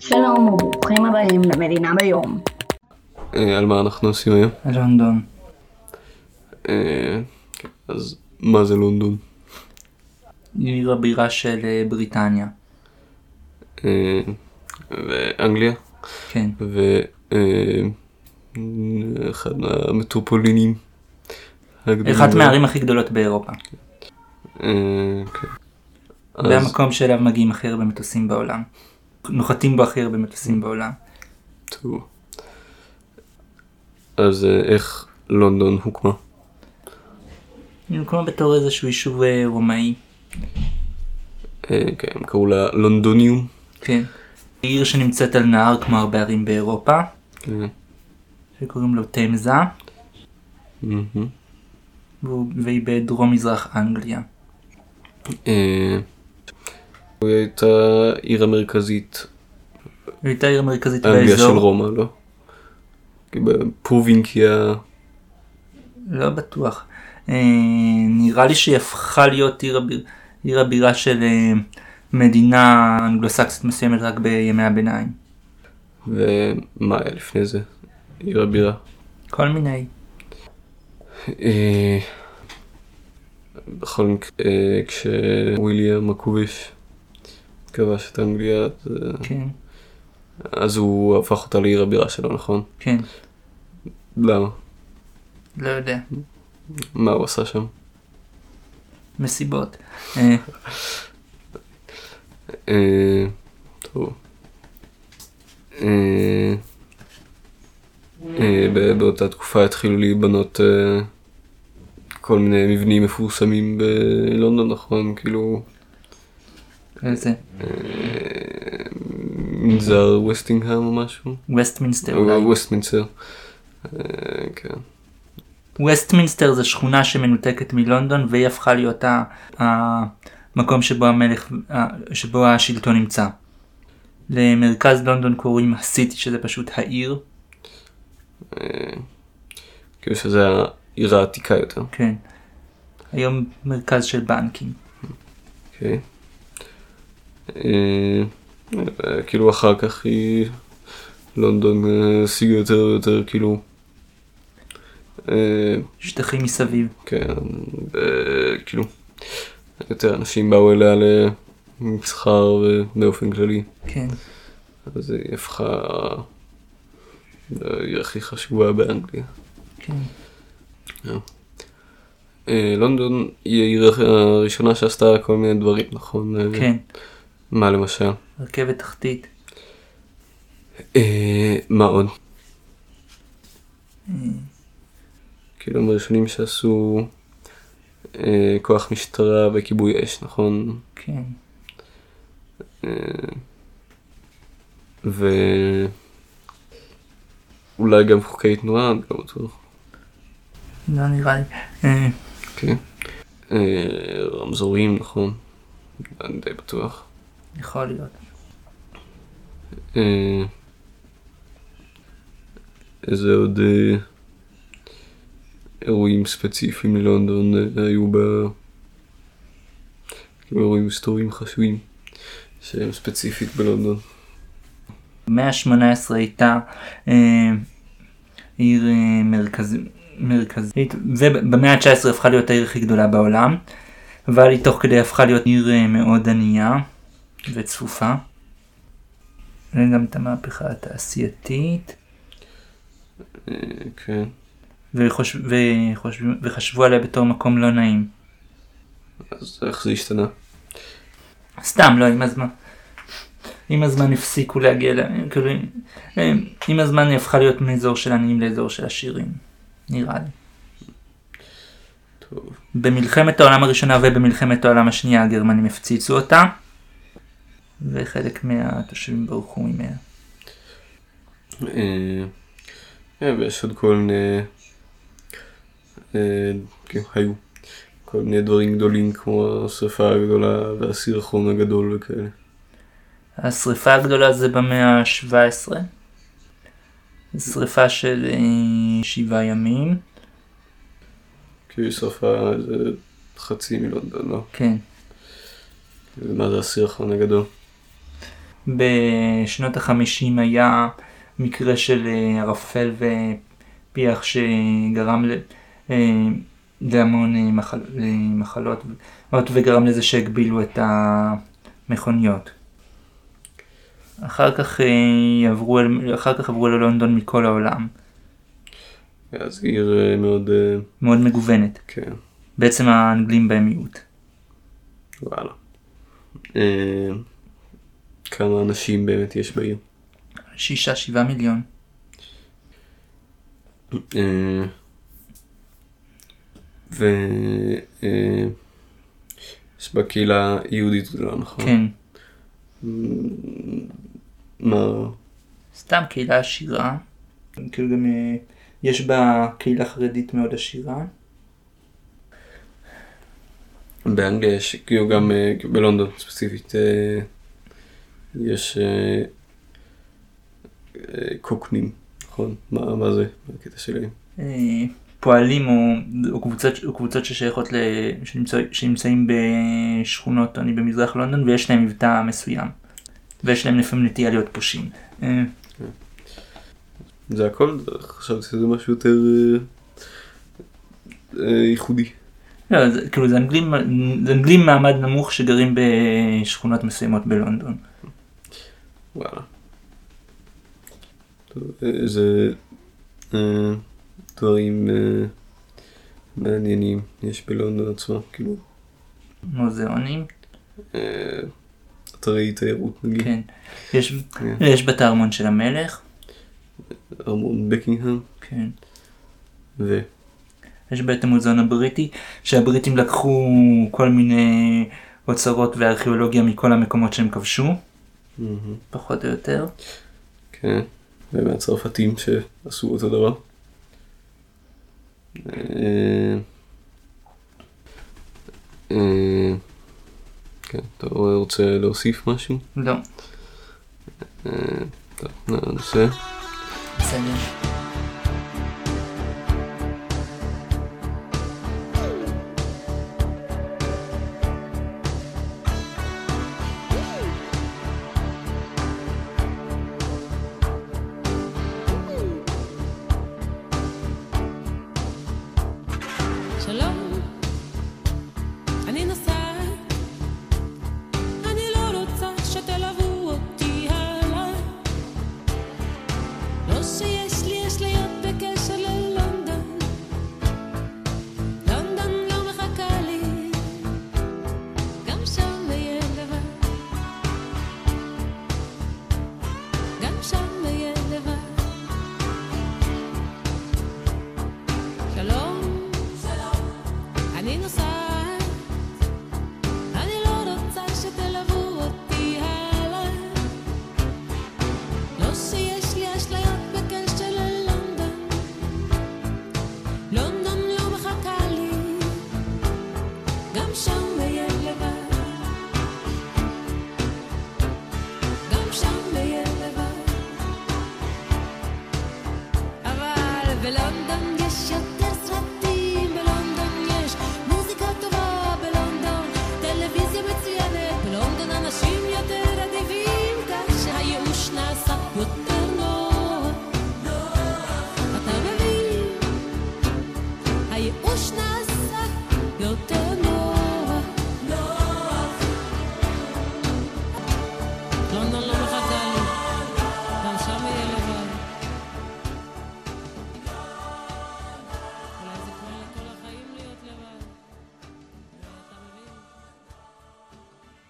שלום וברוכים הבאים למדינה ביום. אה, על מה אנחנו עושים היום? לונדון. אה, אז מה זה לונדון? עיר הבירה של אה, בריטניה. ואנגליה? כן. ואחד מהמטרופולינים הגדולים. אחת מהערים הכי גדולות באירופה. כן. והמקום שאליו מגיעים הכי הרבה מטוסים בעולם. נוחתים בו הכי הרבה מטוסים בעולם. טוב. אז אה, איך לונדון הוקמה? היא הוקמה בתור איזשהו יישוב אה, רומאי. אה, כן, הם קראו לה לונדוניום. כן. היא עיר שנמצאת על נהר כמו הרבה ערים באירופה, כן. שקוראים לו תמזה, והיא בדרום מזרח אנגליה. היא הייתה עיר המרכזית היא הייתה העיר המרכזית אנגליה של באזור. רומא, לא? כי בפרובינקיה, לא בטוח. אה, נראה לי שהיא הפכה להיות עיר, הביר, עיר הבירה של אה, מדינה אנגלוסקסית מסוימת רק בימי הביניים. ומה היה לפני זה? עיר הבירה. כל מיני. אה, בכל מקרה, כשוויליאם הכובש כבש את אנגליה, אז, אה, כן, אז הוא הפך אותה לעיר הבירה שלו, נכון? כן, למה? לא יודע. מה הוא עשה שם? מסיבות. אה, אה, טוב. באותה תקופה התחילו להיבנות כל מיני מבנים מפורסמים בלונדון, נכון? כאילו איזה? אה, מנזר וסטינגהם או משהו? ווסטמינסטר או אולי. ווסטמינסר. אה, כן. ווסטמינסטר זה שכונה שמנותקת מלונדון והיא הפכה להיות המקום שבו המלך, שבו השלטון נמצא. למרכז לונדון קוראים הסיטי שזה פשוט העיר. אה, כאילו שזה העיר העתיקה יותר. כן. היום מרכז של בנקים. אוקיי. אה, כאילו אחר כך היא לונדון אה, השיגה יותר ויותר כאילו אה, שטחים מסביב. כן אה, כאילו יותר אנשים באו אליה למסחר ובאופן כללי כן. אז היא הפכה לעיר הכי חשובה באנגליה. כן. אה, לונדון היא העיר הראשונה שעשתה כל מיני דברים נכון? אה, כן. מה למשל? רכבת תחתית. אה, מה עוד? כאילו הם הראשונים שעשו אה, כוח משטרה וכיבוי אש, נכון? כן. ואולי גם חוקי תנועה, אני לא בטוח. לא נראה לי. אה, כן. אה, רמזורים, נכון? אני די בטוח. יכול להיות. אה, איזה עוד אה, אירועים ספציפיים ללונדון אה, היו ב... כאילו אירועים היסטוריים חשובים שהם ספציפית בלונדון. במאה ה-18 הייתה אה, עיר אה, מרכז, מרכזית, ובמאה ה-19 הפכה להיות העיר הכי גדולה בעולם, אבל היא תוך כדי הפכה להיות עיר אה, מאוד ענייה וצפופה. היה גם את המהפכה התעשייתית, אה, כן. וחושב, וחושב, וחשבו עליה בתור מקום לא נעים. אז איך זה השתנה? סתם, לא, עם הזמן. עם הזמן הפסיקו להגיע, ל... כאילו, אה, עם הזמן היא הפכה להיות מאזור של עניים לאזור של עשירים, נראה לי. טוב. במלחמת העולם הראשונה ובמלחמת העולם השנייה הגרמנים הפציצו אותה, וחלק מהתושבים ברחו ממנה. אה, אה, ויש עוד כל מיני... אה, כאילו, היו כל מיני דברים גדולים כמו השרפה הגדולה והסירחון הגדול וכאלה. השריפה הגדולה זה במאה ה-17. זו שריפה של שבעה ימים, כי היא שרפה איזה חצי מלונדון, לא? כן. ומה זה הסירחון הגדול? בשנות החמישים היה מקרה של אה, ערפל ופיח שגרם אה, להמון אה, מחל, מחלות וגרם לזה שהגבילו את המכוניות. אחר כך עברו, אחר כך עברו ללונדון מכל העולם, אז עיר מאוד, מאוד מגוונת. כן, בעצם האנגלים בהם מיעוט. וואלה. כמה אנשים באמת יש בעיר? שישה, שבעה מיליון. אה, ו... אה, בה קהילה יהודית גדולה, נכון? כן. מה... סתם קהילה עשירה. כאילו גם אה, יש בה קהילה חרדית מאוד עשירה. באנגליה יש, כאילו גם בלונדון ספציפית, יש אה, אה, קוקנים, נכון? מה, מה זה? מה הקטע שלהם? אה, פועלים או, או, קבוצות, או קבוצות ששייכות ל... שנמצא, שנמצאים בשכונות עוני במזרח לונדון ויש להם מבטא מסוים. ויש להם לפעמים נטייה להיות פושעים. אה, זה הכל? חשבתי שזה משהו יותר ייחודי. לא, זה, כאילו זה אנגלים, זה אנגלים מעמד נמוך שגרים בשכונות מסוימות בלונדון. וואלה. טוב, איזה אה, דברים אה, מעניינים יש בלונדון עצמה, כאילו מוזיאונים, אה, אתרי תיירות נגיד, כן. יש, כן. יש בת הארמון של המלך, ארמון בקינגהם, כן. ו... יש בית המוזיאון הבריטי, שהבריטים לקחו כל מיני אוצרות וארכיאולוגיה מכל המקומות שהם כבשו. פחות או יותר. כן, ומהצרפתים שעשו אותו דבר. אה, אה, כן, אתה רוצה להוסיף משהו? לא, אה, טוב, ננסה. בסדר.